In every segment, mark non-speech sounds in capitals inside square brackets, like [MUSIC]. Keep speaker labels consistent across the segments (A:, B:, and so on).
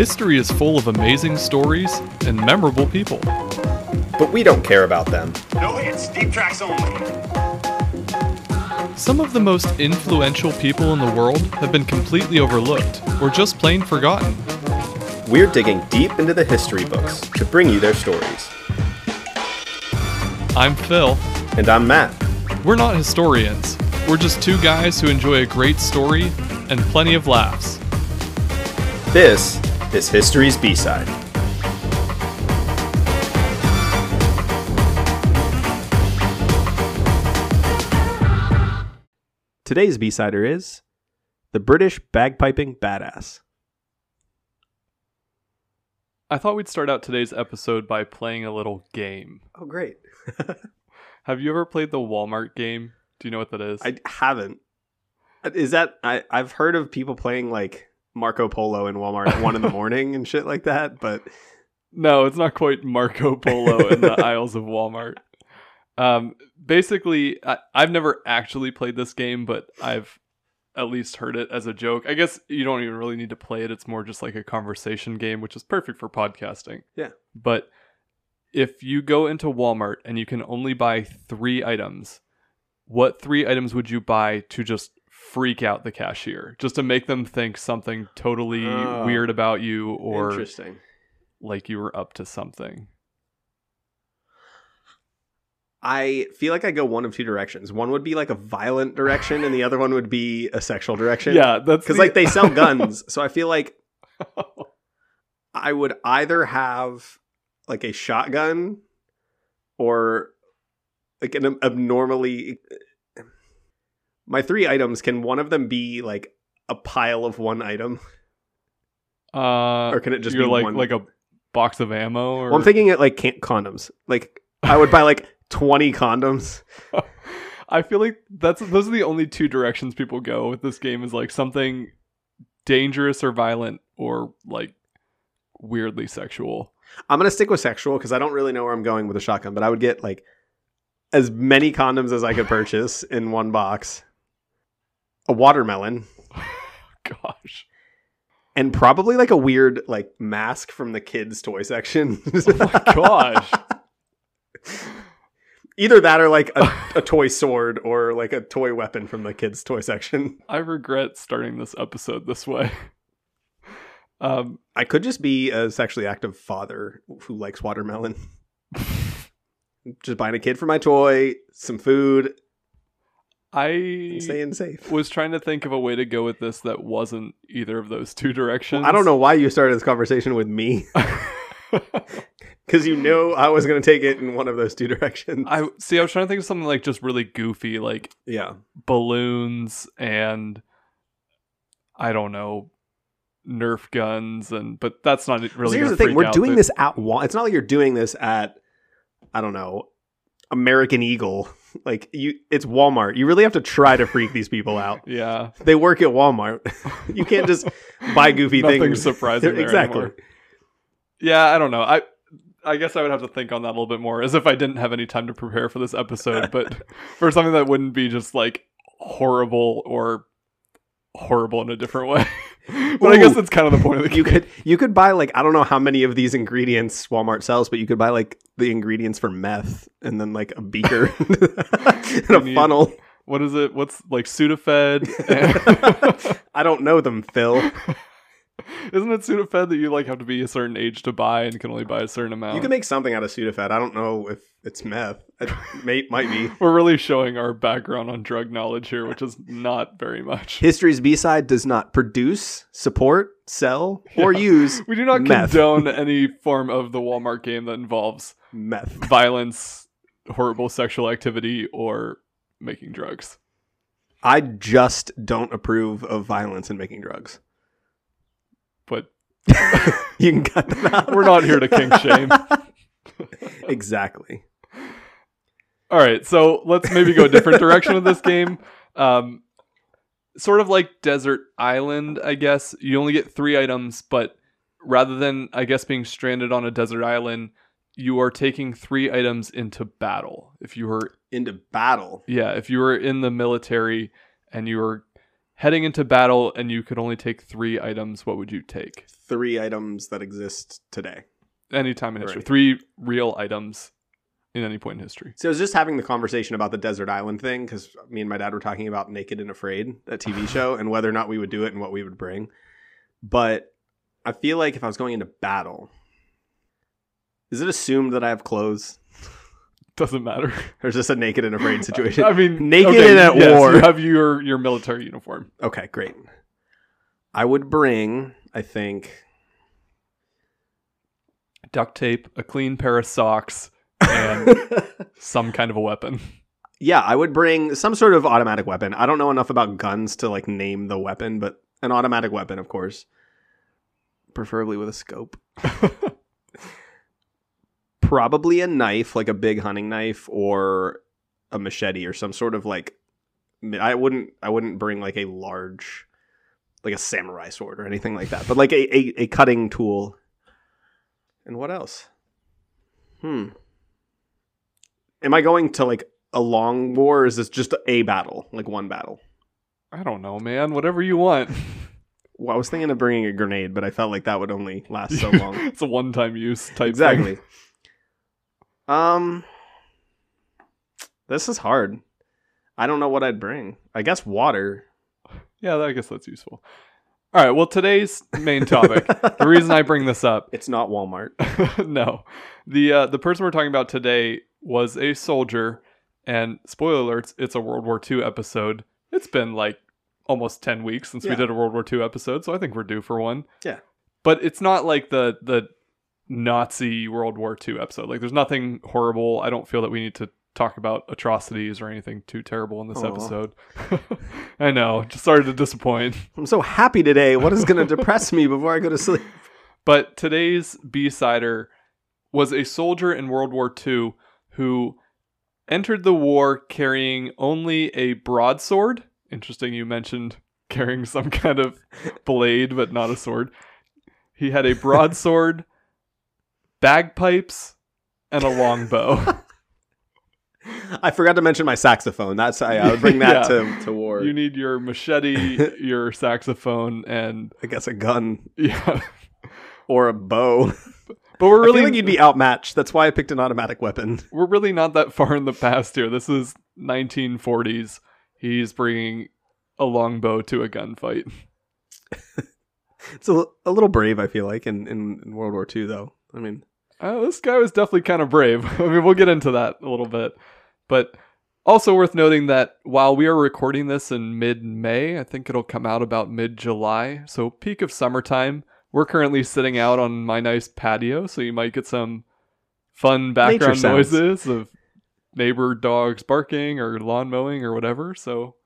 A: History is full of amazing stories and memorable people.
B: But we don't care about them.
C: No hits, deep tracks only.
A: Some of the most influential people in the world have been completely overlooked or just plain forgotten.
B: We're digging deep into the history books to bring you their stories.
A: I'm Phil.
B: And I'm Matt.
A: We're not historians. We're just two guys who enjoy a great story and plenty of laughs.
B: This is History's B-Side. Today's B-Sider is The British Bagpiping Badass.
A: I thought we'd start out today's episode by playing a little game.
B: Oh, great. [LAUGHS]
A: Have you ever played the Walmart game? Do you know what that is?
B: I haven't. Is that I? I've heard of people playing like Marco Polo in Walmart at one in the [LAUGHS] morning and shit like that, but
A: no, it's not quite Marco Polo in the [LAUGHS] aisles of Walmart. Um, basically, I, I've never actually played this game, but I've at least heard it as a joke. I guess you don't even really need to play it. It's more just like a conversation game, which is perfect for podcasting.
B: Yeah.
A: But if you go into Walmart and you can only buy three items, what three items would you buy to just freak out the cashier? Just to make them think something totally
B: Oh.
A: weird about you or
B: interesting.
A: like you were up to something.
B: I feel like I go one of two directions. One would be like a violent direction, and the other one would be a sexual direction.
A: Yeah, that's
B: because
A: the-
B: like they sell [LAUGHS] guns, so I feel like [LAUGHS] I would either have like a shotgun or like an abnormally. My three items can one of them be like a pile of one item,
A: uh,
B: or can it just be
A: like
B: one?
A: like a box of ammo or
B: Well, I'm thinking it like can- condoms. Like I would buy like [LAUGHS] twenty condoms. [LAUGHS]
A: I feel like that's those are the only two directions people go with this game is like something dangerous or violent or like weirdly sexual.
B: I'm gonna stick with sexual because I don't really know where I'm going with a shotgun, but I would get like as many condoms as I could purchase in one box, a watermelon, [LAUGHS]
A: Gosh.
B: and probably like a weird like mask from the kids' toy section. [LAUGHS]
A: Oh my gosh. [LAUGHS]
B: Either that or like a, a toy sword or like a toy weapon from the kids' toy section.
A: I regret starting this episode this way. Um
B: I could just be a sexually active father who likes watermelon. just buying a kid for my toy, some food,
A: I
B: staying safe.
A: was trying to think of a way to go with this that wasn't either of those two directions.
B: I don't know why you started this conversation with me. [LAUGHS] [LAUGHS] Because you know I was going to take it in one of those two directions.
A: I see. I was trying to think of something like just really goofy, like
B: yeah.
A: balloons and I don't know, Nerf guns, and but that's not really.
B: So here's the thing: we're doing this at Wal. It's not like you're doing this at, I don't know, American Eagle. Like you, it's Walmart. You really have to try to freak these people out. [LAUGHS]
A: Yeah,
B: They work at Walmart. [LAUGHS] you can't just buy goofy
A: Nothing
B: things.
A: surprising [LAUGHS]
B: exactly.
A: anymore. yeah. I don't know. I I guess I would have to think on that a little bit more, as if I didn't have any time to prepare for this episode. But for something that wouldn't be just like horrible or horrible in a different way. But I guess that's kind of the point of the
B: You could you could buy like I don't know how many of these ingredients Walmart sells, but you could buy like the ingredients for meth and then like a beaker [LAUGHS] and a
A: need-
B: funnel.
A: What is it? What's like Sudafed? [LAUGHS] [LAUGHS]
B: I don't know them, Phil. [LAUGHS]
A: Isn't it Sudafed that you like have to be a certain age to buy and can only buy a certain amount?
B: You can make something out of Sudafed. I don't know if it's meth. It may, might be. [LAUGHS]
A: We're really showing our background on drug knowledge here, which is not very much.
B: History's B side does not produce, support, sell, or
A: Yeah.
B: use [LAUGHS]
A: We do not
B: Meth.
A: condone any form of the Walmart game that involves
B: meth.
A: violence, horrible sexual activity, or making drugs.
B: I just don't approve of violence and making drugs. [LAUGHS] You can cut that out.
A: we're not here to kink shame. [LAUGHS]
B: exactly.
A: All right, so let's maybe go a different direction with this game. Um, sort of like Desert Island, I guess. You only get three items, but rather than, I guess, being stranded on a desert island, you are taking three items into battle. If you were,
B: Into battle.
A: yeah, if you were in the military and you were heading into battle and you could only take three items, what would you take?
B: Three items that exist today.
A: Anytime in history.
B: Right.
A: Three real items in any point in history.
B: So I was just having the conversation about the desert island thing because me and my dad were talking about Naked and Afraid, that TV [LAUGHS] show, and whether or not we would do it and what we would bring. But I feel like if I was going into battle, is it assumed that I have clothes, [LAUGHS]
A: Doesn't matter.
B: or is this a naked and afraid [LAUGHS] situation?
A: I mean,
B: Naked
A: okay,
B: and at
A: yes,
B: war.
A: You have your your military uniform.
B: Okay, great. I would bring, I think,
A: Duct tape, a clean pair of socks, and [LAUGHS] some kind of a weapon.
B: yeah, I would bring some sort of automatic weapon. I don't know enough about guns to like name the weapon, but an automatic weapon, of course, preferably with a scope. [LAUGHS] Probably a knife, like a big hunting knife, or a machete, or some sort of like. I wouldn't. I wouldn't bring like a large, like a samurai sword or anything like that, but like a, a, a cutting tool. And what else? Hmm. Am I going to like a long war, or is this just a battle, like one battle?
A: I don't know, man. Whatever you want. [LAUGHS]
B: Well, I was thinking of bringing a grenade, but I felt like that would only last so [LAUGHS] long.
A: it's a one-time use type
B: exactly. Um, this is hard. I don't know what I'd bring. I guess water.
A: Yeah, I guess that's useful. All right. Well, today's main topic. the [LAUGHS] reason I bring this up
B: It's not Walmart. [LAUGHS]
A: no, the uh, the person we're talking about today was a soldier, and spoiler alerts, it's a World War II episode. It's been like almost ten weeks since we did a World War II episode, so I think we're due for one.
B: Yeah.
A: but it's not like the the Nazi World War II episode. Like, there's nothing horrible. I don't feel that we need to talk about atrocities or anything too terrible in this
B: Aw.
A: episode. [LAUGHS] I know, just started to disappoint. [LAUGHS]
B: I'm so happy today. What is going to depress me before I go to sleep? [LAUGHS]
A: But today's B-sider was a soldier in World War II who entered the war carrying only a broadsword. Interesting you mentioned carrying some kind of blade but not a sword. He had a broadsword, bagpipes, and a longbow. [LAUGHS]
B: I forgot to mention my saxophone. That's I, I would bring that
A: Yeah.
B: to to war.
A: you need your machete, [LAUGHS] your saxophone, and
B: I guess a gun
A: yeah.
B: or a bow.
A: But we're
B: I
A: really
B: feel like you'd be outmatched. That's why I picked an automatic weapon.
A: we're really not that far in the past here. This is 1940s. He's bringing a longbow to a gunfight. [LAUGHS]
B: It's a, a little brave, I feel like, in, in, in World War II, though. I mean,
A: Uh, this guy was definitely kind of brave. [LAUGHS] I mean, we'll get into that a little bit. But also worth noting that while we are recording this in mid May, I think it'll come out about mid July. So, peak of summertime. We're currently sitting out on my nice patio. So, you might get some fun background noises of neighbor dogs barking or lawn mowing or whatever. So,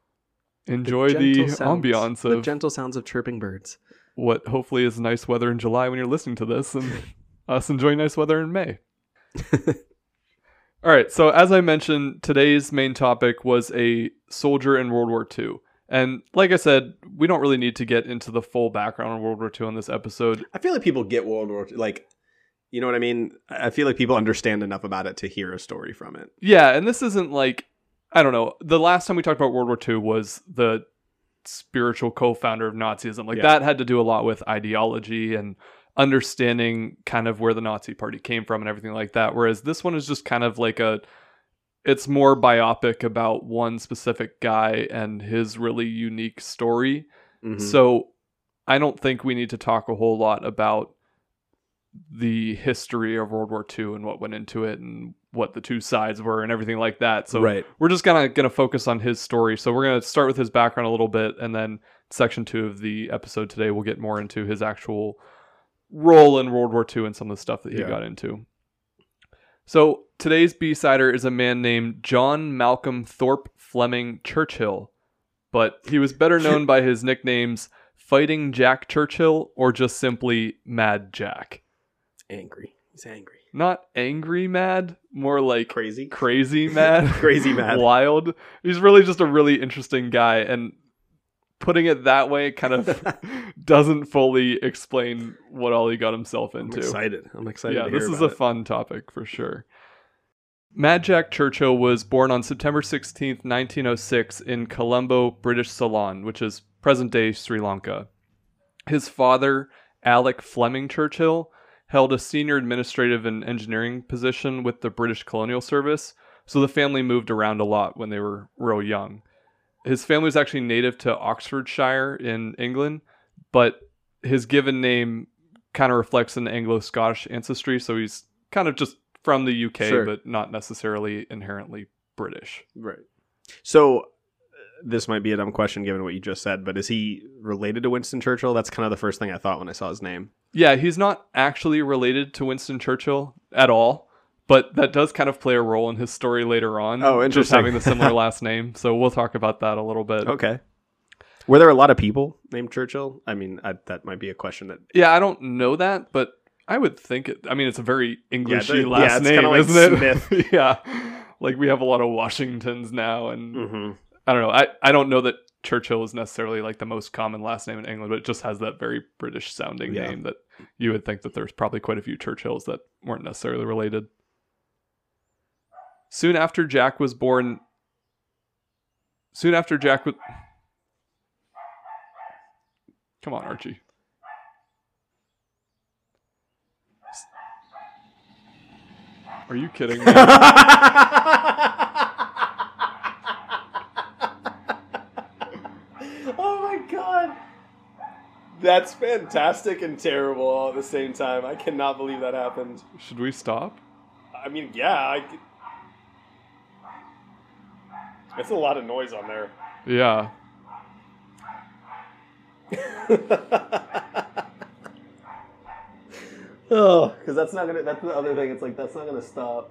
A: enjoy the,
B: sounds-
A: ambiance
B: the gentle sounds of chirping birds.
A: what hopefully is nice weather in July when you're listening to this, and [LAUGHS] us enjoying nice weather in May. [LAUGHS] All right, so as I mentioned, today's main topic was a soldier in World War II. And like I said, we don't really need to get into the full background on World War II on this episode.
B: I feel like people get World War II. Like, you know what I mean? I feel like people understand enough about it to hear a story from it.
A: Yeah, and this isn't like, I don't know, the last time we talked about World War II was the spiritual co founder of Nazism. Like
B: Yeah.
A: that had to do a lot with ideology and understanding kind of where the Nazi party came from and everything like that. Whereas this one is just kind of like a it's more biopic about one specific guy and his really unique story.
B: Mhm.
A: So I don't think we need to talk a whole lot about the history of World War II and what went into it and what the two sides were and everything like that. So
B: right.
A: we're just gonna gonna focus on his story. So we're gonna start with his background a little bit, and then section two of the episode today we'll get more into his actual role in World War II and some of the stuff that he
B: Yeah.
A: got into. So today's B-sider is a man named John Malcolm Thorpe Fleming Churchill, but he was better known [LAUGHS] by his nicknames Fighting Jack Churchill or just simply Mad Jack.
B: Angry. He's angry.
A: Not angry mad, more like
B: Crazy.
A: crazy mad. [LAUGHS]
B: Crazy mad. [LAUGHS]
A: Wild. He's really just a really interesting guy and putting it that way kind of [LAUGHS] doesn't fully explain what all he got himself into.
B: I'm excited. I'm excited.
A: Yeah, this is a
B: it.
A: fun topic for sure. Mad Jack Churchill was born on September 16th, 1906 in Colombo, British Ceylon, which is present day Sri Lanka. His father, Alec Fleming Churchill, held a senior administrative and engineering position with the British Colonial Service, so the family moved around a lot when they were real young. His family was actually native to Oxfordshire in England, but his given name kind of reflects an Anglo Scottish ancestry, so he's kind of just from the UK,
B: Sure.
A: but not necessarily inherently British.
B: Right. So uh, this might be a dumb question given what you just said, but is he related to Winston Churchill? That's kind of the first thing I thought when I saw his name.
A: Yeah, he's not actually related to Winston Churchill at all, but that does kind of play a role in his story later on.
B: Oh, interesting.
A: Just having the similar [LAUGHS] last name. So we'll talk about that a little bit.
B: Okay. Were there a lot of people named Churchill? I mean, I, that might be a question that.
A: Yeah, I don't know that, but I would think it. I mean, it's a very Englishy
B: yeah,
A: last
B: it's
A: name,
B: like
A: isn't
B: Smith.
A: it? [LAUGHS] yeah, like we have a lot of Washingtons now, and
B: hmm
A: I don't know. I I don't know that Churchill is necessarily like the most common last name in England, but it just has that very British sounding
B: Yeah.
A: name that you would think that there's probably quite a few Churchills that weren't necessarily related. Soon after Jack was born. Soon after Jack was. Come on, Archie. Are you kidding me? [LAUGHS]
B: oh my god. That's fantastic and terrible all at the same time. I cannot believe that happened.
A: Should we stop?
B: I mean, yeah, I. could- It's a lot of noise on there.
A: Yeah. [LAUGHS]
B: oh, because that's not gonna. That's the other thing. It's like that's not gonna stop.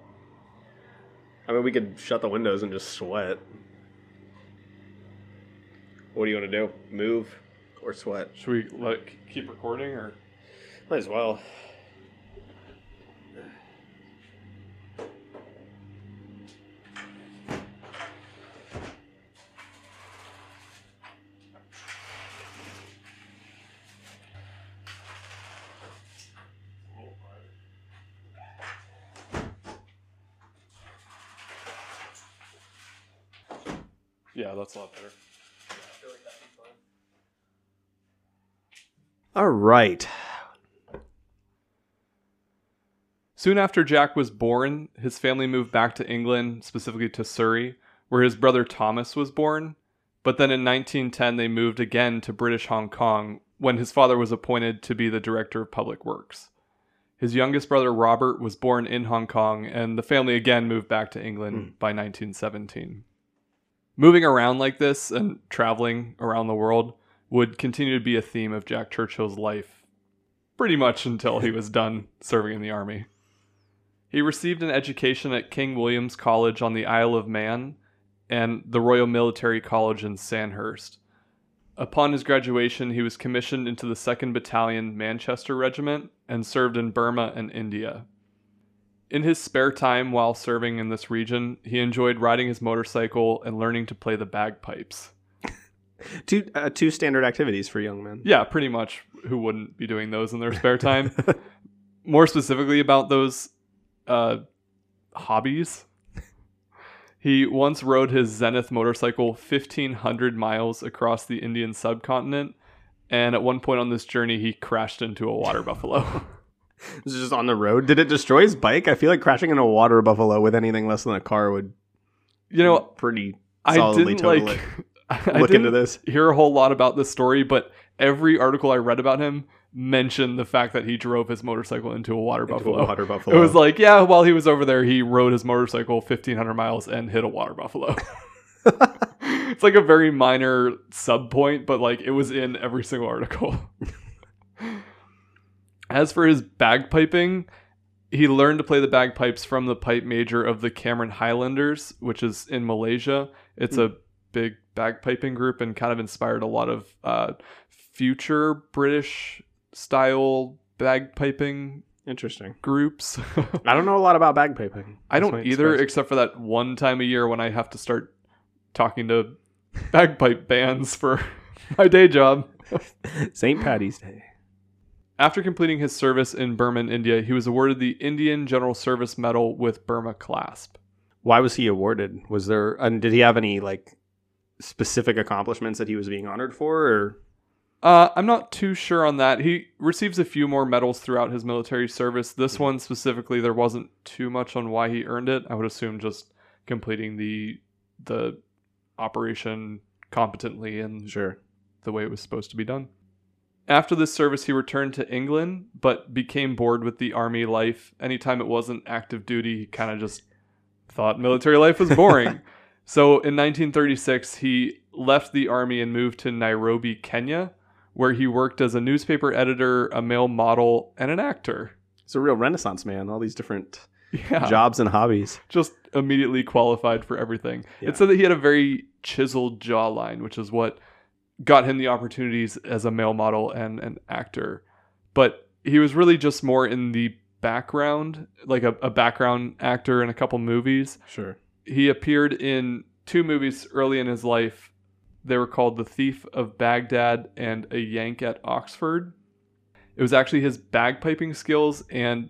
B: I mean, we could shut the windows and just sweat. What do you want to do? Move or sweat?
A: Should we like keep recording or?
B: Might as well.
A: Yeah, that's a lot better.
B: All right.
A: Soon after Jack was born, his family moved back to England, specifically to Surrey, where his brother Thomas was born. But then in 1910, they moved again to British Hong Kong when his father was appointed to be the director of public works. His youngest brother Robert was born in Hong Kong, and the family again moved back to England hmm. by 1917. Moving around like this and traveling around the world would continue to be a theme of Jack Churchill's life pretty much until he was done serving in the army. He received an education at King William's College on the Isle of Man and the Royal Military College in Sandhurst. Upon his graduation, he was commissioned into the 2nd Battalion Manchester Regiment and served in Burma and India. In his spare time while serving in this region, he enjoyed riding his motorcycle and learning to play the bagpipes. [LAUGHS]
B: Two uh, two standard activities for young men.
A: Yeah, pretty much. Who wouldn't be doing those in their spare time? [LAUGHS] More specifically about those uh, hobbies. He once rode his Zenith motorcycle 1,500 miles across the Indian subcontinent, and at one point on this journey, he crashed into a water buffalo. [LAUGHS] [LAUGHS]
B: This is just on the road. Did it destroy his bike? I feel like crashing in a water buffalo with anything less than a car would
A: you know,
B: pretty
A: I
B: solidly
A: didn't
B: total
A: like. [LAUGHS] I
B: Look into
A: didn't
B: this.
A: Hear a whole lot about this story, but every article I read about him mentioned the fact that he drove his motorcycle into a water
B: Into a
A: buffalo.
B: water buffalo. [LAUGHS]
A: It was like, yeah, while he was over there, he rode his motorcycle 1,500 miles and hit a water buffalo. it's like a very minor sub point, but like it was in every single article. As for his bagpiping, he learned to play the bagpipes from the pipe major of the Cameron Highlanders, which is in Malaysia. It's a big bagpiping group and kind of inspired a lot of uh, future British style bagpiping
B: Interesting.
A: groups. [LAUGHS]
B: I don't know a lot about bagpiping.
A: I
B: That's
A: don't either, except for that one time a year when I have to start talking to bagpipe bands for [LAUGHS] my day job. [LAUGHS]
B: St. Patty's Day.
A: After completing his service in Burma India, he was awarded the Indian General Service Medal with Burma clasp.
B: Why was he awarded? Was there and did he have any like specific accomplishments that he was being honored for? Or
A: Uh, I'm not too sure on that. He receives a few more medals throughout his military service. This one specifically, there wasn't too much on why he earned it. I would assume just completing the the operation competently and
B: sure,
A: the way it was supposed to be done. After this service, he returned to England, but became bored with the army life. Anytime it wasn't active duty, he kind of just thought military life was boring. [LAUGHS] so in 1936, he left the army and moved to Nairobi, Kenya, where he worked as a newspaper editor, a male model, and an actor.
B: he's a real Renaissance man. All these different
A: Yeah.
B: jobs and hobbies.
A: just immediately qualified for everything.
B: Yeah.
A: It said that he had a very chiseled jawline, which is what got him the opportunities as a male model and an actor. But he was really just more in the background, like a, a background actor in a couple movies.
B: Sure.
A: He appeared in two movies early in his life. They were called The Thief of Baghdad and A Yank at Oxford. It was actually his bagpiping skills and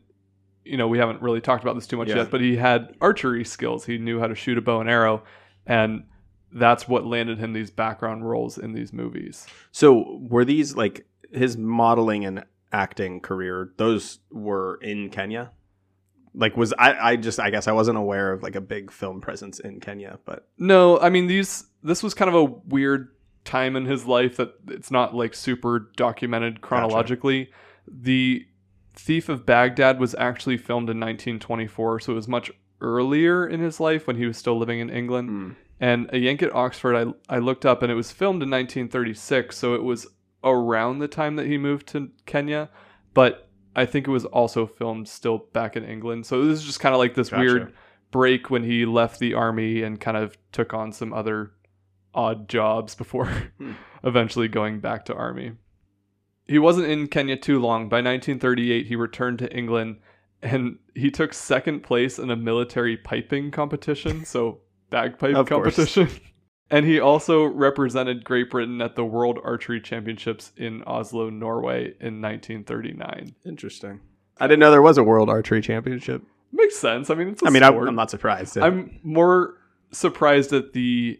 A: you know, we haven't really talked about this too much
B: Yeah.
A: yet, but he had archery skills. He knew how to shoot a bow and arrow and that's what landed him these background roles in these movies.
B: So were these like his modeling and acting career? Those were in Kenya. Like was I? I just I guess I wasn't aware of like a big film presence in Kenya, but
A: No, I mean these this was kind of a weird time in his life that it's not like super documented chronologically. The Thief of Baghdad was actually filmed in 1924, so it was much earlier in his life when he was still living in England.
B: mm,
A: And A Yank at Oxford, I, I looked up and it was filmed in 1936, so it was around the time that he moved to Kenya, but I think it was also filmed still back in England. So this is just kind of like this
B: Gotcha.
A: weird break when he left the army and kind of took on some other odd jobs before [LAUGHS]
B: Hmm.
A: eventually going back to army. He wasn't in Kenya too long. By 1938, he returned to England and he took second place in a military piping competition, so bagpipe
B: Of
A: competition. [LAUGHS] and he also represented Great Britain at the World Archery Championships in Oslo, Norway in 1939.
B: interesting. I didn't know there was a World Archery Championship.
A: Makes sense. I mean, it's a
B: I mean, I'm,
A: sport.
B: I'm not surprised.
A: I'm more surprised at the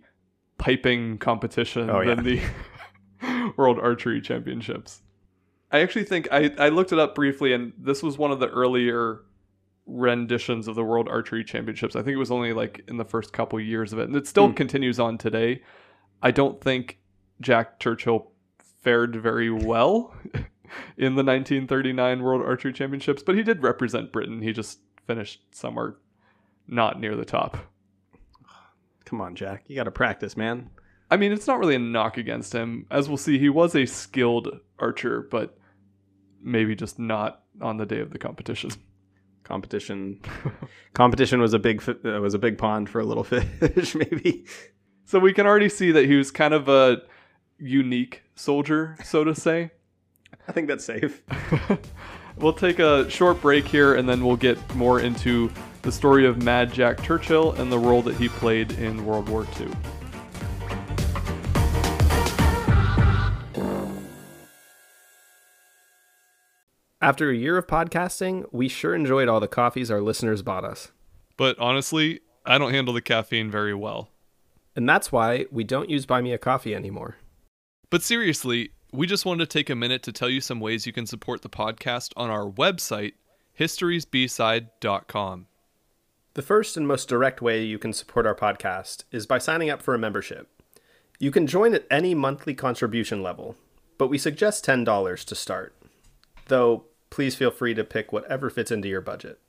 A: piping competition
B: Oh, yeah.
A: than the [LAUGHS] World Archery Championships. I actually think I, I looked it up briefly, and this was one of the earlier renditions of the World Archery Championships. I think it was only like in the first couple years of it, and it still
B: Hmm.
A: continues on today. I don't think Jack Churchill fared very well [LAUGHS] in the 1939 World Archery Championships, but he did represent Britain. He just finished somewhere not near the top.
B: Come on, Jack. You got to practice, man.
A: I mean, it's not really a knock against him. As we'll see, he was a skilled archer, but maybe just not on the day of the competition. [LAUGHS]
B: Competition. [LAUGHS] competition was a big uh, was a big pond for a little [LAUGHS] fish, maybe.
A: So we can already see that he was kind of a unique soldier, so to say.
B: I think that's safe. [LAUGHS]
A: we'll take a short break here and then we'll get more into the story of Mad Jack Churchill and the role that he played in World War II.
D: After a year of podcasting, we sure enjoyed all the coffees our listeners bought us.
A: But honestly, I don't handle the caffeine very well.
D: And that's why we don't use Buy Me a Coffee anymore.
A: But seriously, we just wanted to take a minute to tell you some ways you can support the podcast on our website, historysbside.com.
D: The first and most direct way you can support our podcast is by signing up for a membership. You can join at any monthly contribution level, but we suggest $10 to start. Though, please feel free to pick whatever fits into your budget.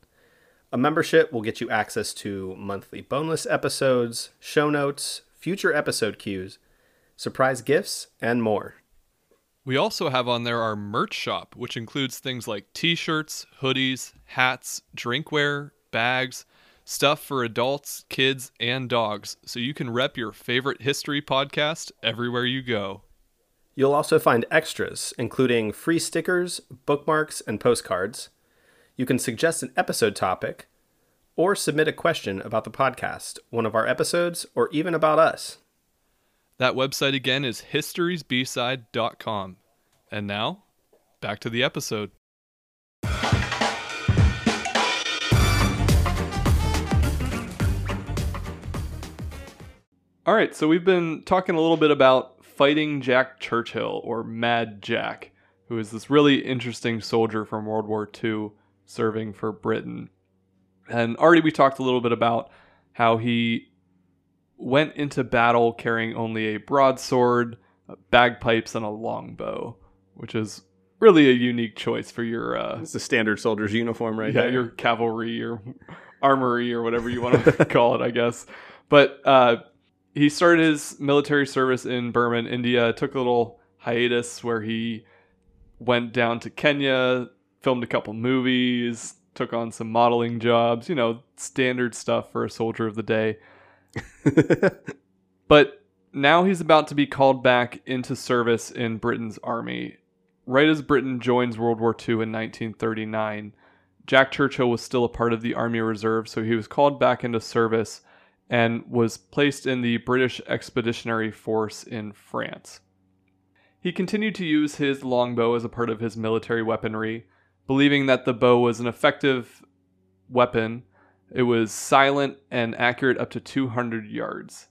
D: A membership will get you access to monthly bonus episodes, show notes, future episode cues, surprise gifts, and more.
A: We also have on there our merch shop, which includes things like t shirts, hoodies, hats, drinkware, bags, stuff for adults, kids, and dogs, so you can rep your favorite history podcast everywhere you go.
D: You'll also find extras, including free stickers, bookmarks, and postcards. You can suggest an episode topic, or submit a question about the podcast, one of our episodes, or even about us.
A: That website again is historysbside.com. And now, back to the episode. All right, so we've been talking a little bit about fighting Jack Churchill, or Mad Jack, who is this really interesting soldier from World War II serving for Britain. And already we talked a little bit about how he went into battle carrying only a broadsword, bagpipes, and a longbow, which is really a unique choice for your uh,
B: It's the standard soldier's uniform, right?
A: yeah,
B: there.
A: your cavalry your [LAUGHS] armory or whatever you want to [LAUGHS] call it, I guess. But uh, he started his military service in Burma and India, took a little hiatus where he went down to Kenya, filmed a couple movies, took on some modeling jobs, you know, standard stuff for a soldier of the day. [LAUGHS] But now he's about to be called back into service in Britain's army. Right as Britain joins World War II in 1939, Jack Churchill was still a part of the Army Reserve, so he was called back into service and was placed in the British Expeditionary Force in France. He continued to use his longbow as a part of his military weaponry, believing that the bow was an effective weapon. It was silent and accurate up to 200 yards.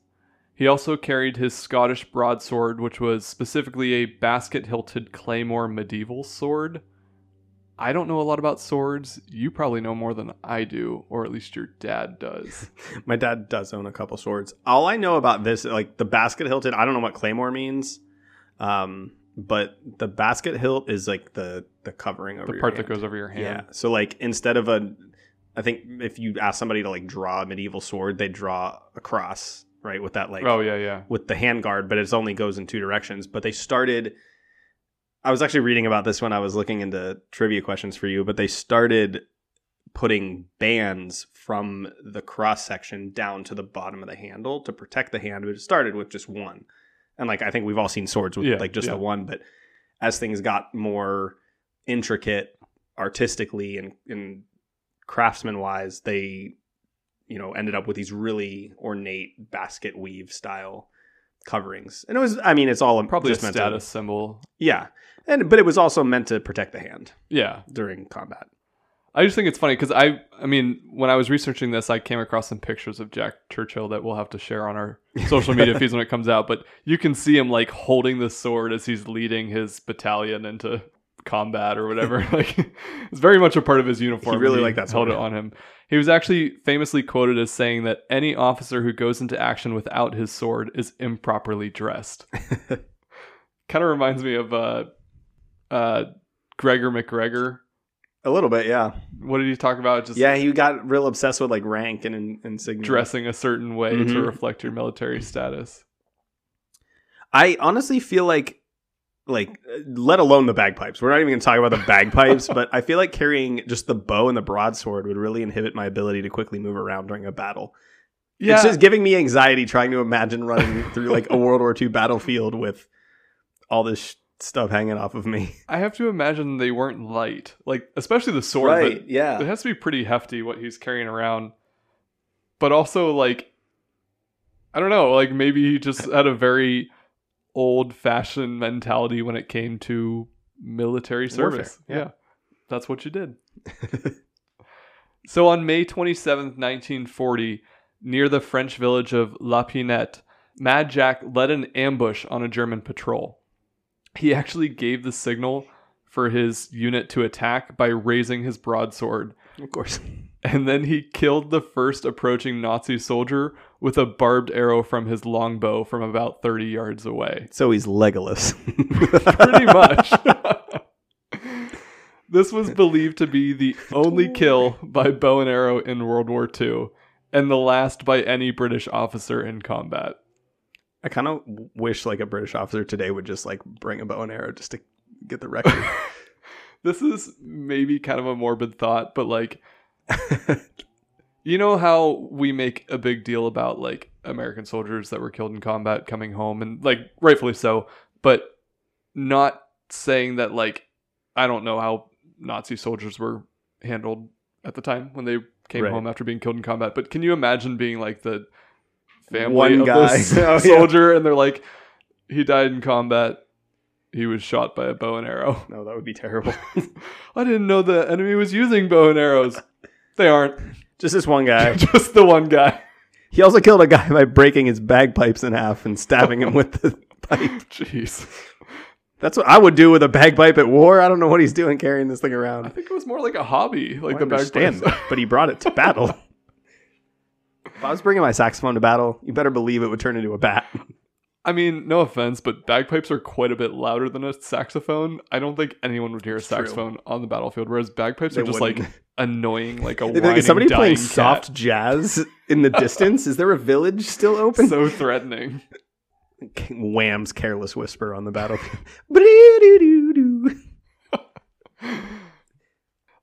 A: He also carried his Scottish broadsword, which was specifically a basket hilted claymore medieval sword. I don't know a lot about swords. You probably know more than I do, or at least your dad does. [LAUGHS]
B: My dad does own a couple swords. All I know about this, like the basket hilted, I don't know what claymore means. Um, but the basket hilt is like the the covering over
A: the part that goes over your hand.
B: Yeah. So like instead of a, I think if you ask somebody to like draw a medieval sword, they draw a cross, right? With that like
A: oh, yeah, yeah.
B: with the handguard, but it only goes in two directions. But they started. I was actually reading about this when I was looking into trivia questions for you, but they started putting bands from the cross section down to the bottom of the handle to protect the hand. But it started with just one, and like I think we've all seen swords with
A: Yeah,
B: like just
A: yeah.
B: the one. But as things got more intricate, artistically and and craftsman wise, they you know ended up with these really ornate basket weave style coverings and it was i mean it's all
A: Probably
B: just
A: a
B: meant
A: status
B: to,
A: symbol.
B: yeah and but it was also meant to protect the hand
A: Yeah.
B: during combat
A: I just think it's funny because I, I mean, when I was researching this, I came across some pictures of Jack Churchill that we'll have to share on our [LAUGHS] social media feeds when it comes out. But you can see him like holding the sword as he's leading his battalion into combat or whatever. [LAUGHS] like it's very much a part of his uniform.
B: He really
A: and
B: liked that
A: Held it on him. He was actually famously quoted as saying that any officer who goes into action without his sword is improperly dressed. [LAUGHS] kind of reminds me of uh, uh, Gregor MacGregor.
B: a little bit yeah
A: What did he talk about? Just
B: yeah he got real obsessed with like rank and insignia
A: dressing a certain way to
B: Mhm.
A: reflect your military status.
B: i honestly feel like like let alone the bagpipes we're not even going to talk about the bagpipes but i feel like carrying just the bow and the broadsword would really inhibit my ability to quickly move around during a battle
A: Yeah,
B: It's just giving me anxiety trying to imagine running through like a World War II battlefield with all this sh- stuff hanging off of me.
A: I have to imagine they weren't light, like especially the sword. But it has to be pretty hefty what he's carrying around. But also, like, I don't know, like maybe he just had a very old-fashioned mentality when it came to military service.
B: Warfare, yeah.
A: that's what you did. [LAUGHS] So on May 27th, 1940, near the French village of La Pinette, Mad Jack led an ambush on a German patrol. He actually gave the signal for his unit to attack by raising his broadsword,
B: Of course.
A: and then he killed the first approaching Nazi soldier with a barbed arrow from his longbow from about 30 yards away.
B: So he's Legolas. [LAUGHS]
A: Pretty much. [LAUGHS] this was believed to be the only kill by bow and arrow in World War II, and the last by any British officer in combat.
B: I kind of wish like a British officer today would just like bring a bow and arrow just to get the record. [LAUGHS]
A: This is maybe kind of a morbid thought, but like, you know how we make a big deal about like American soldiers that were killed in combat coming home, and like rightfully so, but not saying that like I don't know how Nazi soldiers were handled at the time when they came
B: Right.
A: home after being killed in combat. But can you imagine being like the family
B: One
A: of
B: guy.
A: this [LAUGHS]
B: Oh, yeah.
A: soldier, and they're like, he died in combat. He was shot by a bow and arrow. [LAUGHS]
B: no, that would be terrible. [LAUGHS]
A: I didn't know the enemy was using bow and arrows. They aren't.
B: Just this one guy. [LAUGHS]
A: Just the one guy.
B: He also killed a guy by breaking his bagpipes in half and stabbing him with the pipe. [LAUGHS]
A: Jeez.
B: That's what I would do with a bagpipe at war. I don't know what he's doing carrying this thing around.
A: I think it was more like a hobby, like
B: I
A: the
B: understand
A: bagpipes.
B: that, but he brought it to battle. [LAUGHS] if I was bringing my saxophone to battle, you better believe it would turn into a bat.
A: I mean, no offense, but bagpipes are quite a bit louder than a saxophone. I don't think anyone would hear a
B: true.
A: saxophone on the battlefield, whereas bagpipes
B: They
A: are just
B: wouldn't.
A: like annoying, like a [LAUGHS]
B: They'd like, is somebody playing
A: cat.
B: soft jazz in the [LAUGHS] distance? Is there a village still open?
A: so threatening.
B: Wham's careless whisper on the battlefield. [LAUGHS]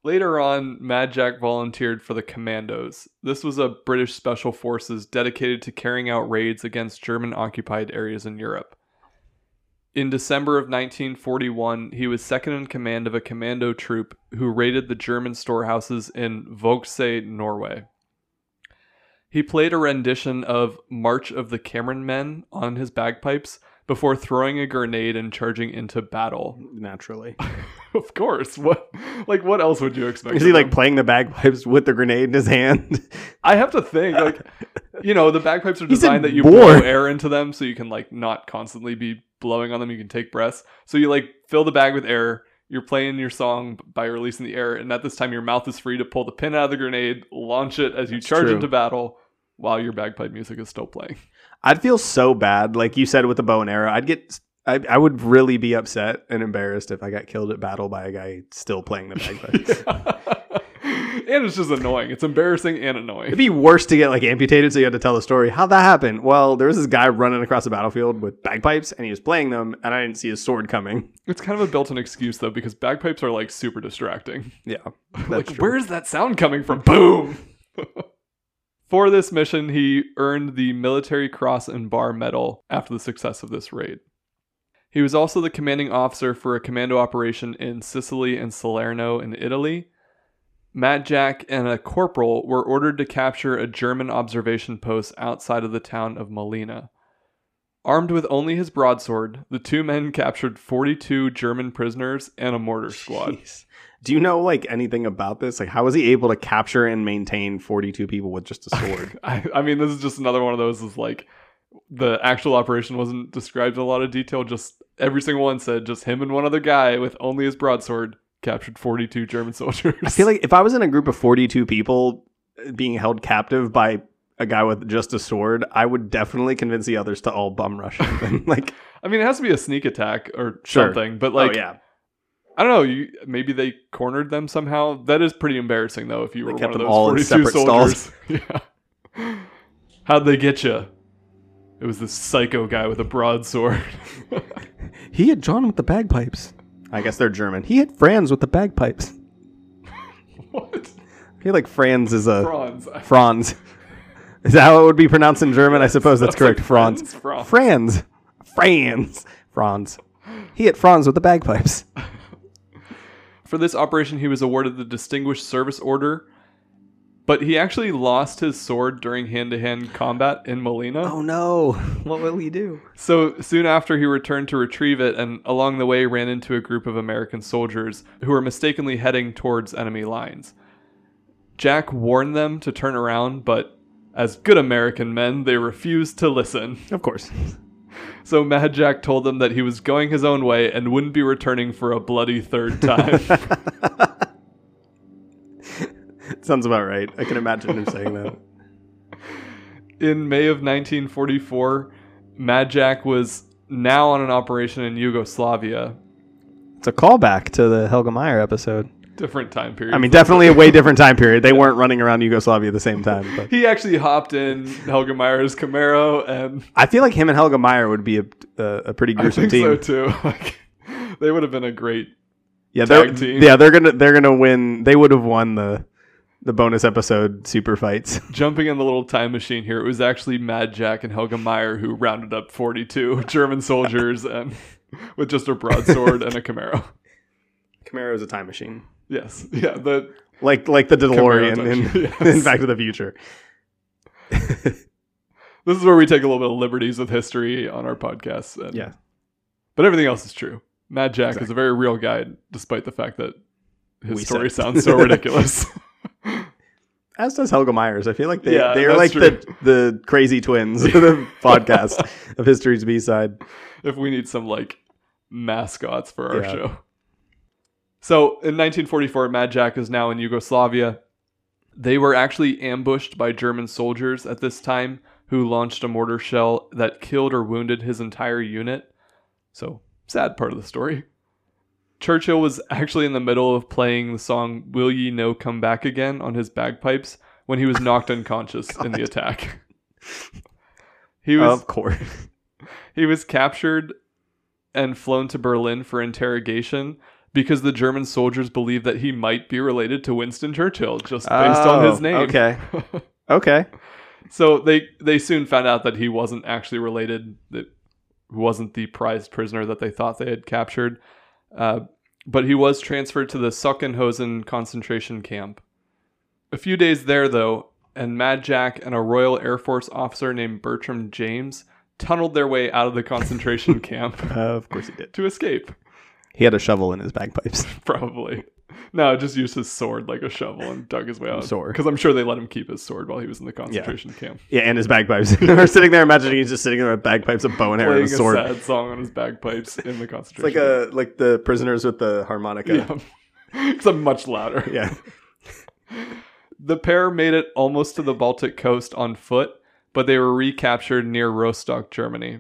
A: Later on, Mad Jack volunteered for the Commandos. This was a British special forces dedicated to carrying out raids against German occupied areas in Europe. In December of 1941, he was second in command of a commando troop who raided the German storehouses in Vågsøy, Norway. He played a rendition of March of the Cameron Men on his bagpipes before throwing a grenade and charging into battle.
B: Naturally. [LAUGHS]
A: Of course. What like what else would you expect?
B: Is he like playing the bagpipes with the grenade in his hand? [LAUGHS]
A: I have to think like [LAUGHS] you know, the bagpipes are designed that you
B: war.
A: blow air into them so you can like not constantly be blowing on them, you can take breaths. So you like fill the bag with air, you're playing your song by releasing the air, and at this time your mouth is free to pull the pin out of the grenade, launch it as you
B: That's
A: charge
B: true.
A: into battle while your bagpipe music is still playing.
B: I'd feel so bad, like you said with the bow and arrow. I'd get, I, I would really be upset and embarrassed if I got killed at battle by a guy still playing the bagpipes. [LAUGHS]
A: and it's just annoying. It's embarrassing and annoying.
B: It'd be worse to get like amputated, so you had to tell the story. How'd that happen? Well, there was this guy running across the battlefield with bagpipes, and he was playing them, and I didn't see his sword coming.
A: It's kind of a built-in excuse though, because bagpipes are like super distracting.
B: Yeah, [LAUGHS]
A: like,
B: true.
A: where's that sound coming from? Boom! [LAUGHS] For this mission, he earned the Military Cross and Bar Medal after the success of this raid. He was also the commanding officer for a commando operation in Sicily and Salerno in Italy. Mad Jack and a corporal were ordered to capture a German observation post outside of the town of Molina. Armed with only his broadsword, the two men captured 42 German prisoners and a mortar squad.
B: Jeez. Do you know like anything about this? Like, how was he able to capture and maintain forty-two people with just a [LAUGHS] sword?
A: I, I mean, this is just another one of those. Is like the actual operation wasn't described in a lot of detail. Just every single one said just him and one other guy with only his broadsword captured 42 German [LAUGHS] soldiers.
B: I feel like if I was in a group of forty-two people being held captive by a guy with just a sword, I would definitely convince the others to all bum rush him. [LAUGHS] like,
A: I mean, it has to be a sneak attack or
B: Sure.
A: something. But oh, like,
B: oh yeah,
A: I don't know. You maybe they cornered them somehow. That is pretty embarrassing though. If you
B: They
A: were
B: kept
A: one of those
B: all in
A: 42
B: separate
A: soldiers.
B: stalls. [LAUGHS]
A: yeah. How'd they get you? It was this psycho guy with a broadsword. [LAUGHS]
B: he had John with the bagpipes. I guess they're German. He had Franz with the bagpipes.
A: what?
B: I feel like Franz is a
A: Franz.
B: Franz. Is that how it would be pronounced in German? I suppose that's correct.
A: like
B: Franz.
A: Franz.
B: Franz. Franz. Franz. He hit Franz with the bagpipes. [LAUGHS]
A: For this operation, he was awarded the Distinguished Service Order, but he actually lost his sword during hand to hand combat in Molina.
B: Oh no. What will he do?
A: So soon after, he returned to retrieve it and along the way ran into a group of American soldiers who were mistakenly heading towards enemy lines. Jack warned them to turn around, but as good American men, they refused to listen.
B: Of course.
A: So Mad Jack told them that he was going his own way and wouldn't be returning for a bloody third time. [LAUGHS]
B: Sounds about right. I can imagine him saying that.
A: in May of 1944, Mad Jack was now on an operation in Yugoslavia.
B: It's a callback to the Helga Meyer episode.
A: Different time period.
B: I mean, definitely a way different time period. They weren't running around Yugoslavia at the same time. But
A: he actually hopped in Helga Meyer's Camaro, and
B: I feel like him and Helga Meyer would be a, a, a pretty
A: I
B: gruesome
A: think
B: team.
A: so too. [LAUGHS] Like, they would have been a great.
B: yeah, they're
A: team.
B: yeah they're gonna they're gonna win. They would have won the the bonus episode super fights. [LAUGHS]
A: Jumping in the little time machine here, it was actually Mad Jack and Helga Meyer who rounded up 42 German soldiers and with just a broadsword and a Camaro.
B: Camaro is a time machine,
A: Yes, [LAUGHS] yeah, the
B: like like the DeLorean in, [LAUGHS]
A: yes.
B: in Back to the Future. [LAUGHS]
A: this is where we take a little bit of liberties with history on our podcasts. And,
B: Yeah,
A: but everything else is true. Mad Jack is a very real guy, despite the fact that his
B: We
A: story
B: said
A: sounds so ridiculous.
B: As does Helga Myers. I feel like they
A: Yeah,
B: they're
A: that's
B: like the the crazy twins of the podcast of History's B side.
A: if we need some like mascots for our
B: Yeah.
A: show. So in 1944, Mad Jack is now in Yugoslavia. They were actually ambushed by German soldiers at this time who launched a mortar shell that killed or wounded his entire unit. So, sad part of the story. Churchill was actually in the middle of playing the song Will Ye No Come Back Again on his bagpipes when he was [LAUGHS] knocked unconscious in the attack. [LAUGHS] he was
B: of course. [LAUGHS]
A: he was captured and flown to Berlin for interrogation because the German soldiers believed that he might be related to Winston Churchill just based on his
B: Oh,
A: name.
B: Okay. [LAUGHS] Okay.
A: So they they soon found out that he wasn't actually related. That wasn't the prized prisoner that they thought they had captured. Uh, but he was transferred to the Sachsenhausen concentration camp. A few days there, though, and Mad Jack and a Royal Air Force officer named Bertram James tunneled their way out of the concentration [LAUGHS] camp
B: of course he did.
A: to escape.
B: He had a shovel in his bagpipes. [LAUGHS]
A: Probably. No, just used his sword like a shovel and dug his way out.
B: Sword.
A: Because I'm sure they let him keep his sword while he was in the concentration camp.
B: Yeah, and his bagpipes. [LAUGHS] We're sitting there imagining he's just sitting there with bagpipes, a bow and arrow, and
A: Playing
B: a
A: a
B: sword.
A: sad song on his bagpipes in the
B: It's
A: concentration
B: like a like the prisoners with the harmonica.
A: camp. Yeah. [LAUGHS] Much louder.
B: Yeah.
A: The pair made it almost to the Baltic coast on foot, but they were recaptured near Rostock, Germany.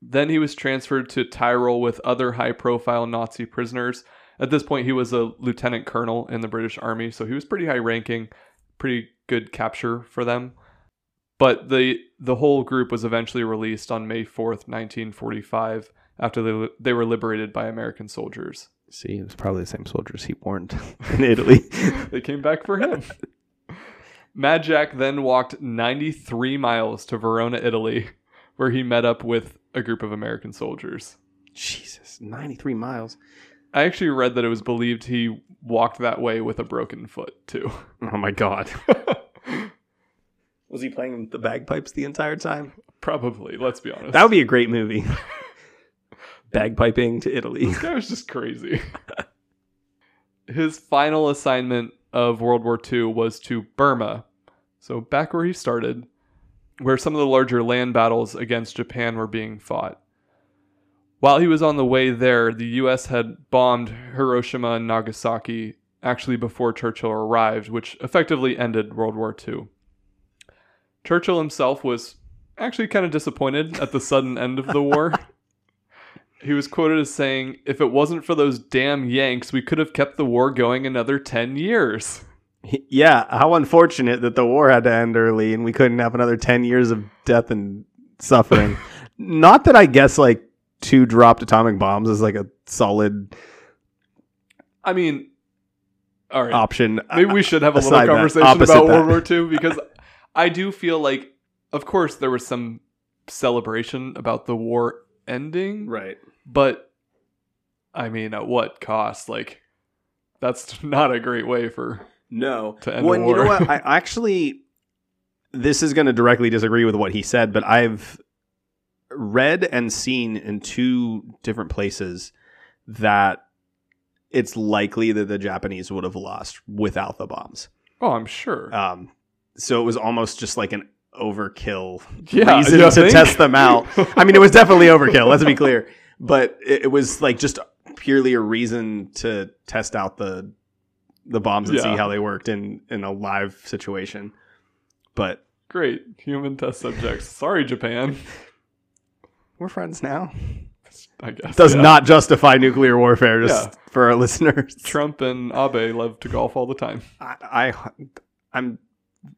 A: Then he was transferred to Tyrol with other high profile Nazi prisoners. At this point, he was a lieutenant colonel in the British Army, so he was pretty high ranking, pretty good capture for them. But the the whole group was eventually released on May 4th, 1945, after they, they were liberated by American soldiers.
B: See, it was probably the same soldiers he warned [LAUGHS] in Italy. [LAUGHS]
A: They came back for him. Mad Jack then walked 93 miles to Verona, Italy, where he met up with a group of American soldiers.
B: Jesus, 93 miles.
A: I actually read that it was believed he walked that way with a broken foot, too. [LAUGHS]
B: Oh my god. [LAUGHS] Was he playing the bagpipes the entire time?
A: Probably, let's be honest.
B: That would be a great movie. [LAUGHS] Bagpiping to Italy.
A: This guy was just crazy. His final assignment of World War II was to Burma, so back where he started, where some of the larger land battles against Japan were being fought. While he was on the way there, the US had bombed Hiroshima and Nagasaki actually before Churchill arrived, which effectively ended World War II. Churchill himself was actually kind of disappointed at the sudden end of the war. [LAUGHS] He was quoted as saying, If it wasn't for those damn Yanks, we could have kept the war going another 10 years. [LAUGHS]
B: Yeah, how unfortunate that the war had to end early and we couldn't have another 10 years of death and suffering. [LAUGHS] Not that I guess like two dropped atomic bombs is like a solid
A: I mean, all right.
B: option.
A: Maybe we should have a little conversation about
B: that.
A: World War II because [LAUGHS] I do feel like, of course, there was some celebration about the war ending,
B: Right.
A: but I mean, at what cost? Like, that's not a great way for.
B: No.
A: To end
B: well, you know what? I [LAUGHS] actually, this is going to directly disagree with what he said, but I've read and seen in two different places that it's likely that the Japanese would have lost without the bombs.
A: Oh, I'm sure.
B: Um, so it was almost just like an overkill
A: Yeah,
B: reason to
A: think?
B: test them out. I mean, it was definitely overkill. Let's be clear, but it, it was like just purely a reason to test out the the bombs and see how they worked in in a live situation. But
A: Great. Human test subjects. Sorry, Japan. [LAUGHS]
B: we're friends now.
A: I guess.
B: Does
A: yeah.
B: not justify nuclear warfare, just
A: Yeah.
B: for our [LAUGHS] listeners.
A: Trump and Abe love to golf all the time.
B: I, I I'm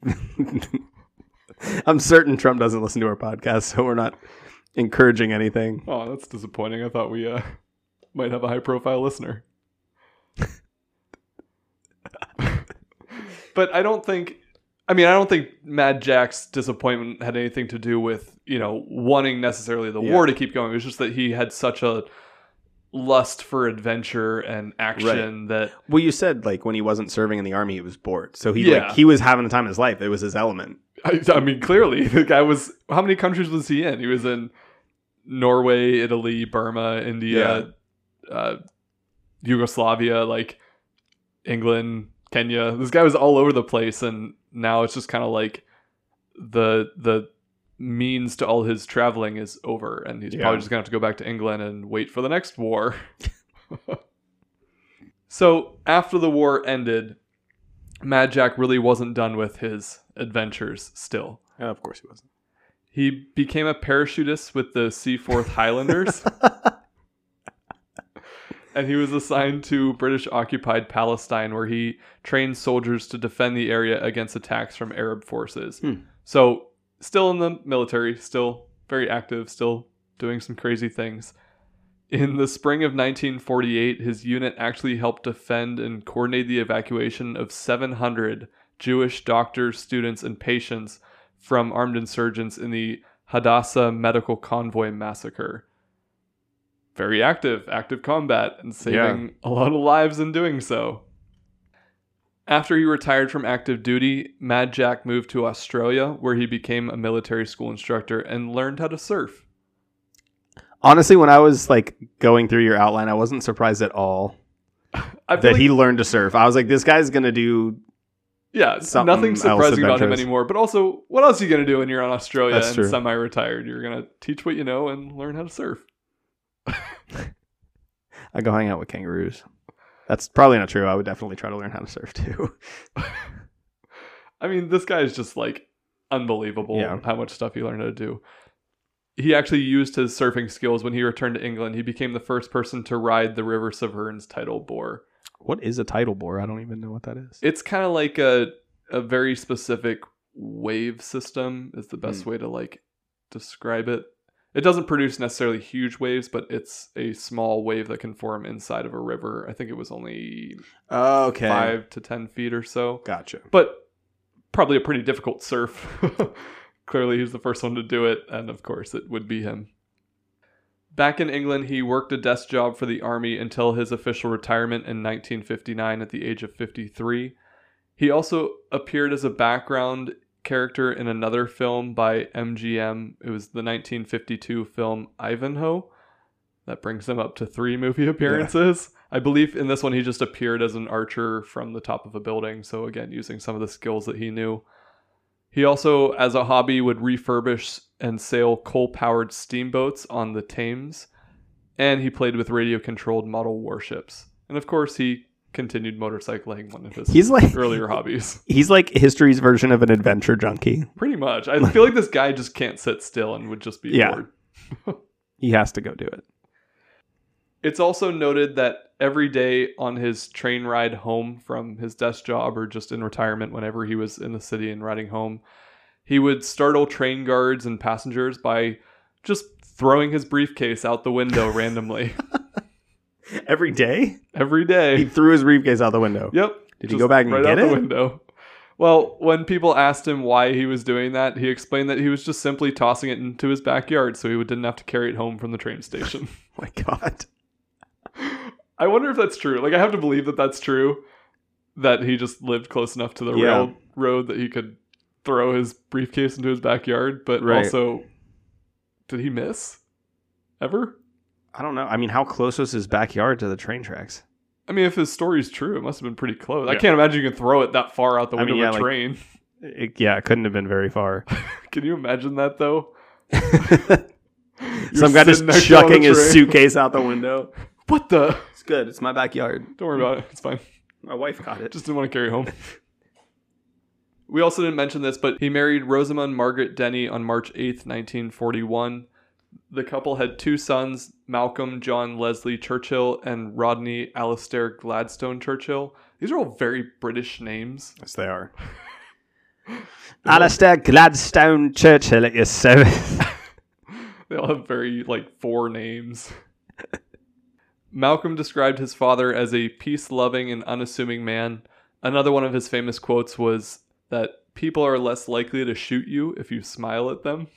B: [LAUGHS] I'm certain Trump doesn't listen to our podcast, so we're not encouraging anything.
A: Oh, that's disappointing. I thought we uh, might have a high profile listener. But I don't think I mean, I don't think Mad Jack's disappointment had anything to do with, you know, wanting necessarily the
B: Yeah.
A: war to keep going. It was just that he had such a lust for adventure and action that
B: Well, you said like when he wasn't serving in the army, he was bored. So he
A: Yeah.
B: like he was having the time of his life. It was his element.
A: I, I mean, clearly [LAUGHS] the guy was. How many countries was he in? He was in Norway, Italy, Burma, India, uh, Yugoslavia, like England, Kenya. This guy was all over the place, and now it's just kind of like the the means to all his traveling is over, and he's
B: Yeah.
A: probably just gonna have to go back to England and wait for the next war. [LAUGHS] so after the war ended, Mad Jack really wasn't done with his adventures. Still,
B: of course he wasn't.
A: he became a parachutist with the Seaforth Highlanders. [LAUGHS] and he was assigned to British occupied Palestine, where he trained soldiers to defend the area against attacks from Arab forces.
B: Hmm.
A: So, still in the military, still very active, still doing some crazy things. In the spring of 1948, his unit actually helped defend and coordinate the evacuation of 700 Jewish doctors, students, and patients from armed insurgents in the Hadassah Medical Convoy massacre. Very active, active combat, and saving a lot of lives in doing so. After he retired from active duty, Mad Jack moved to Australia, where he became a military school instructor and learned how to surf.
B: Honestly, when I was like going through your outline, I wasn't surprised at all [LAUGHS] that
A: like-
B: he learned to surf. I was like, this guy's gonna do.
A: Yeah,
B: something
A: nothing surprising about him anymore. But also, what else are you going to do when you're in Australia
B: That's
A: and
B: true.
A: semi-retired? You're going to teach what you know and learn how to surf. [LAUGHS]
B: I go hang out with kangaroos. That's probably not true. I would definitely try to learn how to surf too. [LAUGHS]
A: I mean, this guy is just like unbelievable
B: Yeah.
A: how much stuff he learned how to do. He actually used his surfing skills when he returned to England. He became the first person to ride the River Severn's tidal bore.
B: what is a tidal bore? I don't even know what that is.
A: It's kind of like a a very specific wave system is the best hmm. way to like describe it. It doesn't produce necessarily huge waves, but it's a small wave that can form inside of a river. I think it was only
B: okay,
A: five to ten feet or so.
B: gotcha.
A: but probably a pretty difficult surf. [LAUGHS] Clearly, he's the first one to do it, and of course, it would be him. Back in England, he worked a desk job for the army until his official retirement in 1959 at the age of 53. He also appeared as a background character in another film by MGM. It was the 1952 film Ivanhoe. That brings him up to three movie appearances. I believe in this one he just appeared as an archer from the top of a building. So again, using some of the skills that he knew. He also, as a hobby, would refurbish and sail coal-powered steamboats on the Thames, and he played with radio-controlled model warships. And of course, he continued motorcycling, one of his
B: He's like
A: earlier hobbies.
B: He's like history's version of an adventure junkie.
A: Pretty much. I [LAUGHS] feel like this guy just can't sit still and would just be
B: Yeah.
A: bored. [LAUGHS]
B: He has to go do it.
A: It's also noted that every day on his train ride home from his desk job or just in retirement, whenever he was in the city and riding home, he would startle train guards and passengers by just throwing his briefcase out the window randomly [LAUGHS]
B: Every day,
A: every
B: he threw his briefcase out the window.
A: Yep.
B: Did he go back and
A: right
B: get
A: out
B: it?
A: the window? Well, when people asked him why he was doing that, he explained that he was just simply tossing it into his backyard so he didn't have to carry it home from the train station. [LAUGHS]
B: Oh my god.
A: I wonder if that's true. Like, I have to believe that that's true. That he just lived close enough to the
B: Yeah.
A: railroad that he could throw his briefcase into his backyard. But
B: Right.
A: also, did he miss ever?
B: I don't know. I mean, how close was his backyard to the train tracks?
A: I mean, if his story's true, it must have been pretty close. I can't imagine you can throw it that far out the
B: I
A: window
B: mean,
A: of a
B: like-
A: train.
B: It- yeah, it couldn't have been very far. [LAUGHS]
A: Can you imagine that though? [LAUGHS]
B: Some guy just
A: sitting next to on the
B: chucking his suitcase out the window.
A: What the?
B: It's good. It's my backyard.
A: Don't worry about it. It's fine.
B: My wife got it.
A: Just didn't want to carry it home. We also didn't mention this, but he married Rosamund Margaret Denny on March 8th, 1941. The couple had two sons, Malcolm John Leslie Churchill and Rodney Alastair Gladstone Churchill. These are all very British names.
B: Yes, they are. [LAUGHS] Alastair Gladstone Churchill at your service. [LAUGHS]
A: They all have very like four names. Malcolm described his father as a peace-loving and unassuming man. Another one of his famous quotes was that people are less likely to shoot you if you smile at them.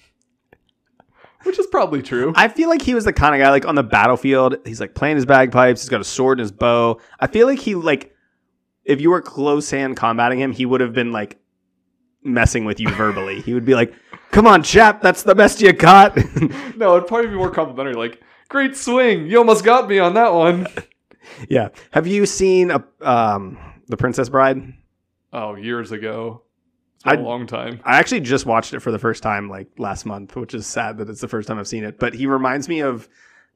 A: Which is probably true.
B: I feel like he was the kind of guy like on the battlefield. He's like playing his bagpipes. He's got a sword and his bow. I feel like he like if you were close hand combating him, he would have been like messing with you verbally. he would be like, "Come on, chap, that's the best you got." [LAUGHS]
A: no, it'd probably be more complimentary. Like, great swing. You almost got me on that one. [LAUGHS]
B: yeah. Have you seen a um The Princess Bride.
A: Oh, years ago. Been a
B: I-
A: long time.
B: I actually just watched it for the first time like last month, which is sad that it's the first time I've seen it. But he reminds me of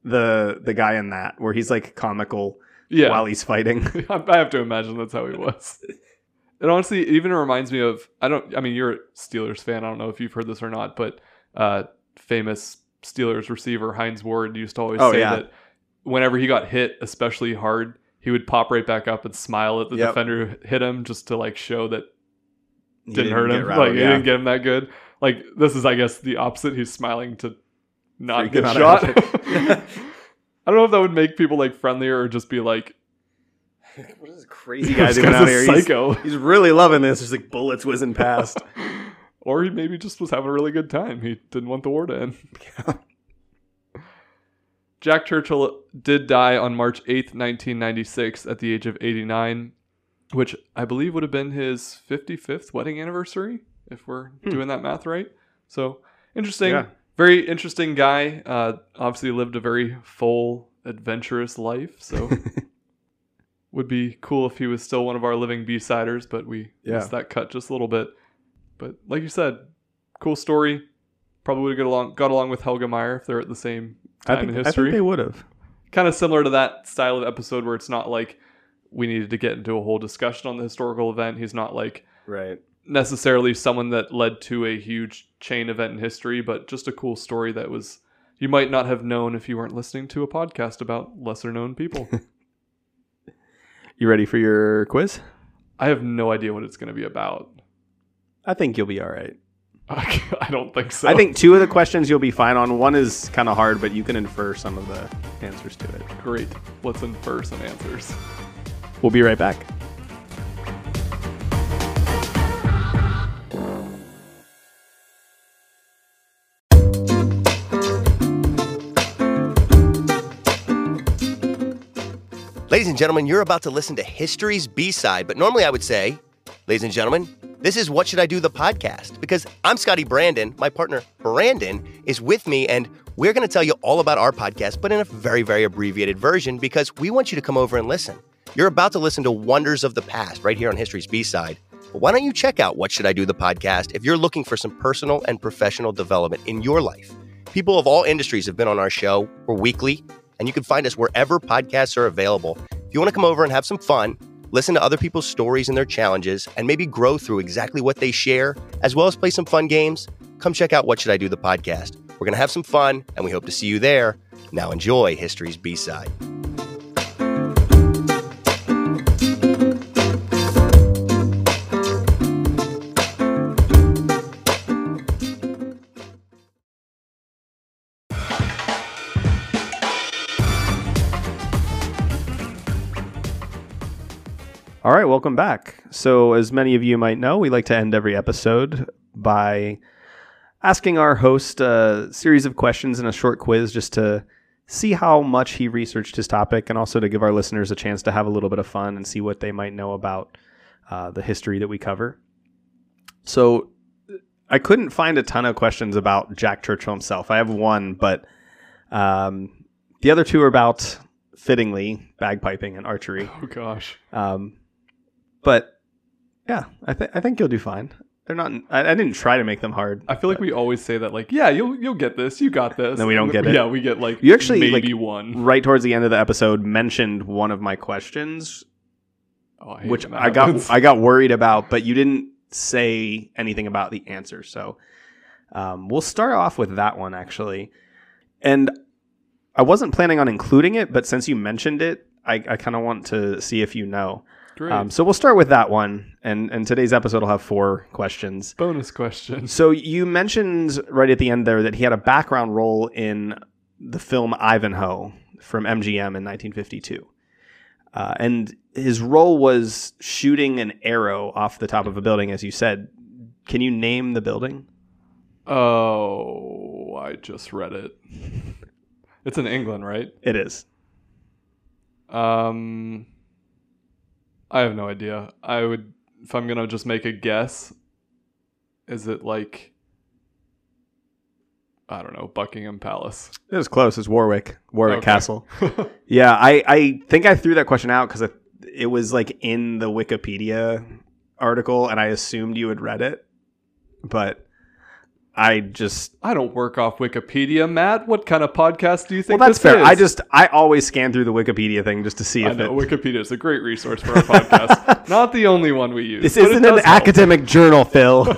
B: the the guy in that where he's like comical
A: Yeah.
B: while he's fighting. [LAUGHS]
A: I have to imagine that's how he was. It honestly it even reminds me of I don't I mean you're a Steelers fan. I don't know if you've heard this or not, but uh famous Steelers receiver Hines Ward used to always
B: Oh,
A: say
B: yeah.
A: that whenever he got hit especially hard, he would pop right back up and smile at the
B: Yep.
A: defender who hit him just to like show that
B: He
A: didn't, hurt him.
B: rattled,
A: like
B: yeah.
A: didn't get him that good. Like this is I guess the opposite. He's smiling to not
B: Freak
A: get shot.
B: out of it. [LAUGHS] [LAUGHS]
A: I don't know if that would make people like friendlier or just be like [LAUGHS]
B: what is this crazy guy
A: this
B: doing out here? He's,
A: psycho.
B: he's really loving this. There's like bullets whizzing past.
A: or he maybe just was having a really good time. He didn't want the war to end. Jack Churchill did die on March 8th, 1996, at the age of 89, which I believe would have been his 55th wedding anniversary, if we're doing that math right. So, interesting.
B: Yeah.
A: Very interesting guy. Uh, obviously, lived a very full, adventurous life. So, [LAUGHS] would be cool if he was still one of our living B-siders, but we
B: Yeah.
A: missed that cut just a little bit. But like you said, cool story. Probably would have got along got along with Helga Meyer if they're at the same time
B: think,
A: in
B: I think they would have.
A: kind of similar to that style of episode where it's not like we needed to get into a whole discussion on the historical event. He's not like
B: Right.
A: necessarily someone that led to a huge chain event in history, but just a cool story that was you might not have known if you weren't listening to a podcast about lesser known people. [LAUGHS]
B: You ready for your quiz?
A: I have no idea what it's going to be about.
B: I think you'll be all right. [LAUGHS]
A: I don't think so.
B: I think two of the questions you'll be fine on. One is kind of hard, but you can infer some of the answers to it.
A: great. Let's infer some answers.
B: We'll be right back.
E: Ladies and gentlemen, you're about to listen to History's B side, but normally I would say, ladies and gentlemen, this is What Should I Do the podcast because I'm Scotty Brandon. My partner, Brandon, is with me, and we're going to tell you all about our podcast, but in a very, very abbreviated version because we want you to come over and listen. You're about to listen to Wonders of the Past right here on History's B side. But why don't you check out What Should I Do the podcast if you're looking for some personal and professional development in your life? People of all industries have been on our show. We're weekly, and you can find us wherever podcasts are available. If you want to come over and have some fun, listen to other people's stories and their challenges, and maybe grow through exactly what they share, as well as play some fun games, come check out What Should I Do the podcast. We're going to have some fun, and we hope to see you there. Now enjoy History's B side.
B: All right, welcome back. So, as many of you might know, we like to end every episode by asking our host a series of questions and a short quiz just to see how much he researched his topic and also to give our listeners a chance to have a little bit of fun and see what they might know about uh, the history that we cover. So, I couldn't find a ton of questions about Jack Churchill himself. I have one, but um, the other two are about fittingly bagpiping and archery.
A: Oh gosh.
B: Um, but yeah, I think I think you'll do fine. They're not. I, I didn't try to make them hard.
A: I feel like we always say that, like, yeah, you'll you'll get this, you got this.
B: Then we don't
A: And
B: get it.
A: Yeah, we get like
B: You actually,
A: maybe
B: like,
A: one.
B: right towards the end of the episode mentioned one of my questions,
A: Oh, I
B: which I got. I got worried about, but you didn't say anything about the answer. So um, we'll start off with that one actually. And I wasn't planning on including it, but since you mentioned it, I, I kind of want to see if you know.
A: Great.
B: Um, so we'll start with that one, and and today's episode will have four questions.
A: Bonus question.
B: So you mentioned right at the end there that he had a background role in the film Ivanhoe from MGM in 1952. Uh, and his role was shooting an arrow off the top of a building, as you said. Can you name the building?
A: Oh, I just read it. It's in England, right?
B: It is.
A: Um, I have no idea. I would, if I'm gonna just make a guess, is it like, I don't know, Buckingham Palace?
B: It was close. It's Warwick, Warwick
A: Okay.
B: Castle. [LAUGHS] Yeah, I, I think I threw that question out because it was like in the Wikipedia article, and I assumed you had read it, but I just
A: I don't work off Wikipedia, Matt. What kind of podcast do you think?
B: well,
A: that's
B: fair.
A: is?
B: I just I always scan through the Wikipedia thing just to see
A: I
B: if
A: know
B: it.
A: Wikipedia is a great resource for our podcast. [LAUGHS] Not the only one we use.
B: This isn't an
A: help.
B: academic journal, Phil.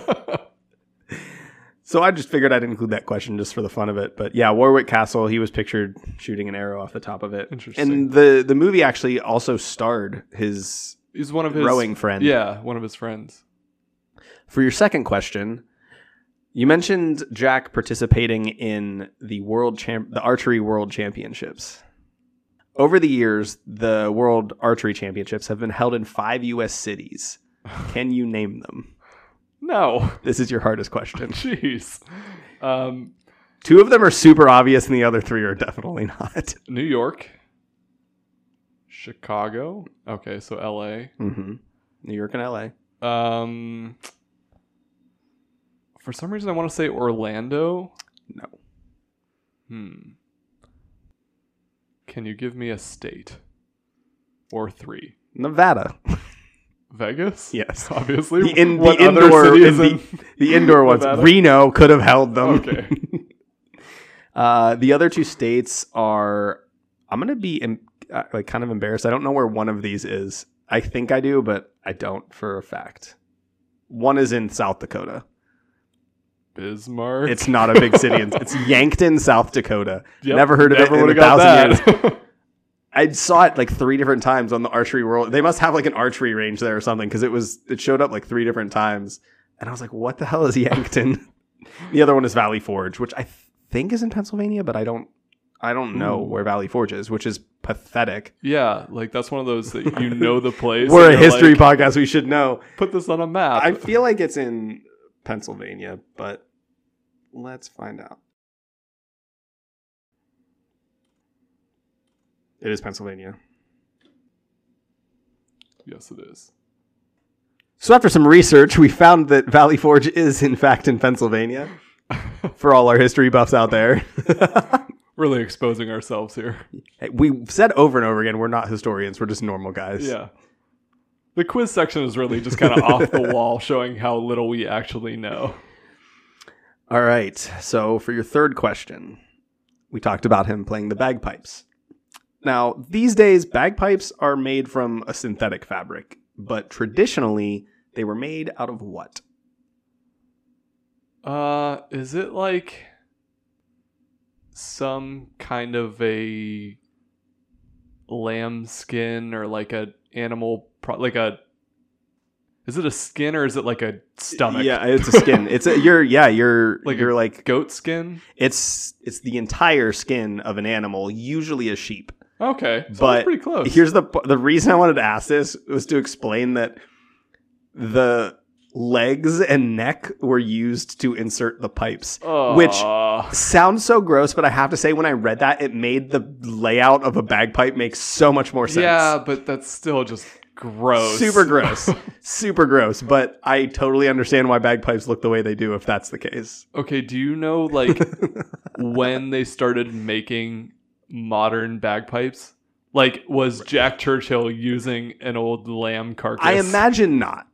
B: [LAUGHS] so I just figured I'd include that question just for the fun of it. But yeah, Warwick Castle, he was pictured shooting an arrow off the top of it.
A: Interesting.
B: And the the movie actually also starred his
A: He's one of his
B: rowing friends.
A: Yeah, one of his friends.
B: For your second question, you mentioned Jack participating in the world champ the archery world championships. Over the years, the world archery championships have been held in 5 US cities. [LAUGHS] Can you name them?
A: No,
B: This is your hardest question. [LAUGHS]
A: jeez. Um,
B: Two of them are super obvious, and the other three are definitely not. [LAUGHS]
A: New York, Chicago. Okay, so L.A.
B: Mm-hmm. New York and LA.
A: Um, for some reason, I want to say Orlando.
B: No.
A: Hmm. Can you give me a state or three?
B: Nevada.
A: Vegas. [LAUGHS]
B: Yes.
A: obviously.
B: The, in, the
A: other
B: indoor, in
A: is
B: the,
A: in-
B: the indoor ones.
A: Nevada?
B: Reno could have held them.
A: Okay. [LAUGHS]
B: Uh, the other two states are. I'm gonna be em- uh, like kind of embarrassed. I don't know where one of these is. I think I do, but I don't for a fact. One is in South Dakota.
A: Bismarck.
B: It's not a big city. It's- [LAUGHS] It's Yankton, South Dakota.
A: Yep,
B: Never heard of
A: never
B: it in a thousand years.
A: that. [LAUGHS]
B: I saw it like three different times on the archery world. They must have like an archery range there or something because it was it showed up like three different times, and I was like, "What the hell is Yankton?" [LAUGHS] the other one is Valley Forge, which I th- think is in Pennsylvania, but I don't I don't know
A: Ooh.
B: where Valley Forge is, which is pathetic.
A: yeah, like that's one of those that you know the place.
B: We're a history
A: like,
B: podcast. We should know.
A: Put this on a map.
B: I feel like it's in Pennsylvania, but let's find out. It is Pennsylvania.
A: yes, it is.
B: So after some research, we found that Valley Forge is in fact in Pennsylvania. [LAUGHS] For all our history buffs out there, [LAUGHS]
A: Really exposing ourselves here.
B: Hey, we've said over and over again we're not historians; we're just normal guys.
A: Yeah. The quiz section is really just kind of off the [LAUGHS] wall, showing how little we actually know.
B: All right. So for your third question, we talked about him playing the bagpipes. Now, these days, bagpipes are made from a synthetic fabric, but traditionally, they were made out of what?
A: Uh, is it like some kind of a lamb skin or like a animal pro- like a is it a skin or is it like a stomach?
B: Yeah, it's a skin. it's a you're yeah you're [LAUGHS]
A: Like
B: you're like
A: goat skin.
B: it's it's the entire skin of an animal, usually a sheep.
A: Okay, so
B: But
A: pretty close.
B: Here's the the reason I wanted to ask this was to explain that the legs and neck were used to insert the pipes. which sounds so gross, but I have to say when I read that, it made the layout of a bagpipe make so much more sense.
A: yeah, but that's still just gross.
B: Super [LAUGHS] gross. Super gross. But I totally understand why bagpipes look the way they do if that's the case.
A: Okay, do you know like [LAUGHS] when they started making modern bagpipes? Like, was Jack Churchill using an old lamb carcass?
B: I imagine not.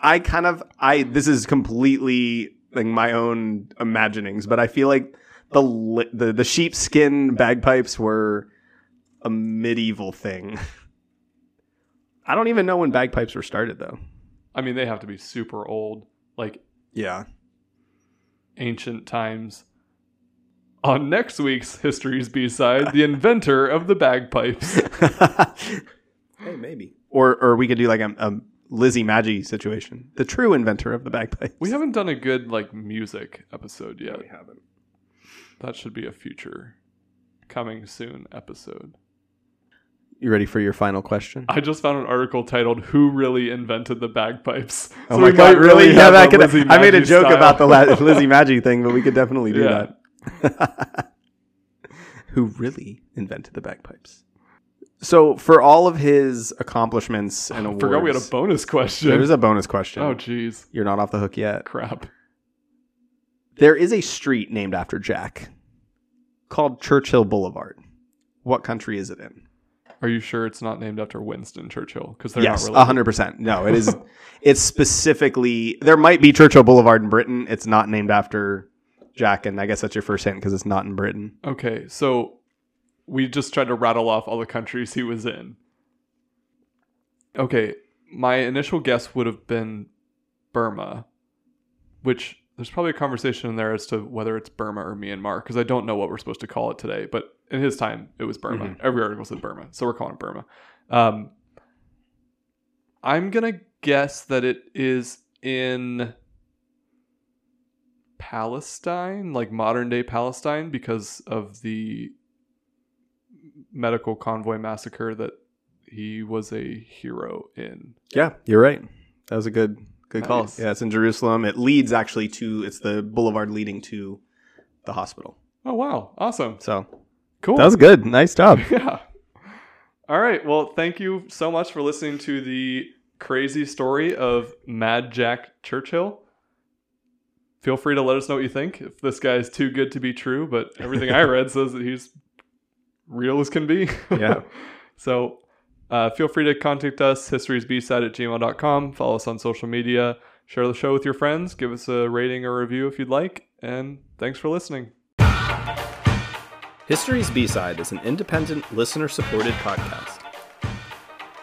B: I kind of I this is completely like my own imaginings, but I feel like the li- the the sheepskin bagpipes were a medieval thing. [LAUGHS] I don't even know when bagpipes were started though.
A: I mean, they have to be super old, like
B: Yeah.
A: ancient times. On next week's History's B side, the inventor of the bagpipes. [LAUGHS]
B: hey, maybe. Or or we could do like a, a Lizzie Magie situation. The true inventor of the bagpipes.
A: We haven't done a good like music episode yet.
B: we haven't.
A: That should be a future coming soon episode.
B: You ready for your final question?
A: I just found an article titled "Who Really Invented the Bagpipes."
B: Oh my god! Really? Yeah,
A: have
B: that could. I made a joke
A: style.
B: about the La- [LAUGHS] Lizzie Magie thing, but we could definitely do
A: Yeah.
B: that. [LAUGHS] Who really invented the bagpipes? So, for all of his accomplishments oh, and
A: I
B: awards,
A: forgot we had a bonus question.
B: There is a bonus question.
A: oh, jeez,
B: You're not off the hook yet.
A: crap.
B: There is a street named after Jack called Churchill Boulevard. What country is it in?
A: Are you sure it's not named after Winston Churchill? Because they're
B: yes,
A: not related.
B: hundred percent. No, it is. it's specifically there might be Churchill Boulevard in Britain. It's not named after Jack, and I guess that's your first hint because it's not in Britain.
A: Okay, so we just tried to rattle off all the countries he was in. Okay, my initial guess would have been Burma, which there's probably a conversation in there as to whether it's Burma or Myanmar because I don't know what we're supposed to call it today. But in his time, it was Burma.
B: Mhm.
A: Every article said Burma, so we're calling it Burma. Um, I'm gonna guess that it is in Palestine, like modern day Palestine, because of the medical convoy massacre that he was a hero in.
B: Yeah, you're right. That was a good good call.
A: Nice.
B: Yeah, it's in Jerusalem. It leads actually to it's the boulevard leading to the hospital.
A: Oh wow, awesome,
B: So
A: cool.
B: that was good. Nice job. [LAUGHS]
A: yeah. All right. Well, thank you so much for listening to the crazy story of Mad Jack Churchill. Feel free to let us know what you think. If this guy is too good to be true, but everything I [LAUGHS] read says that he's real as can be.
B: Yeah. [LAUGHS]
A: so uh, feel free to contact us, historysbside at gmail.com. Follow us on social media. Share the show with your friends. Give us a rating or review if you'd like. And thanks for listening.
D: History's B-Side is an independent, listener-supported podcast.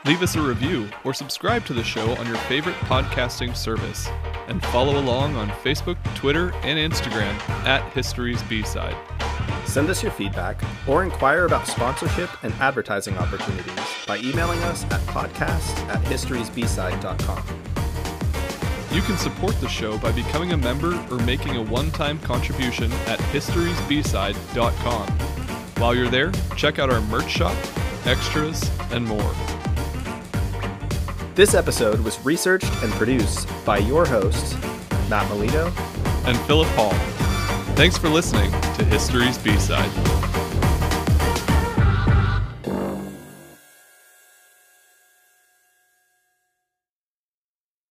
A: Leave us a review or subscribe to the show on your favorite podcasting service. And follow along on Facebook, Twitter, and Instagram at History's B-Side.
D: Send us your feedback or inquire about sponsorship and advertising opportunities by emailing us at podcast at historysbside.com.
A: You can support the show by becoming a member or making a one-time contribution at historysbside.com. While you're there, check out our merch shop, extras, and more.
D: This episode was researched and produced by your hosts, Matt Melito
A: And Philip Hall. Thanks for listening to History's B-Side.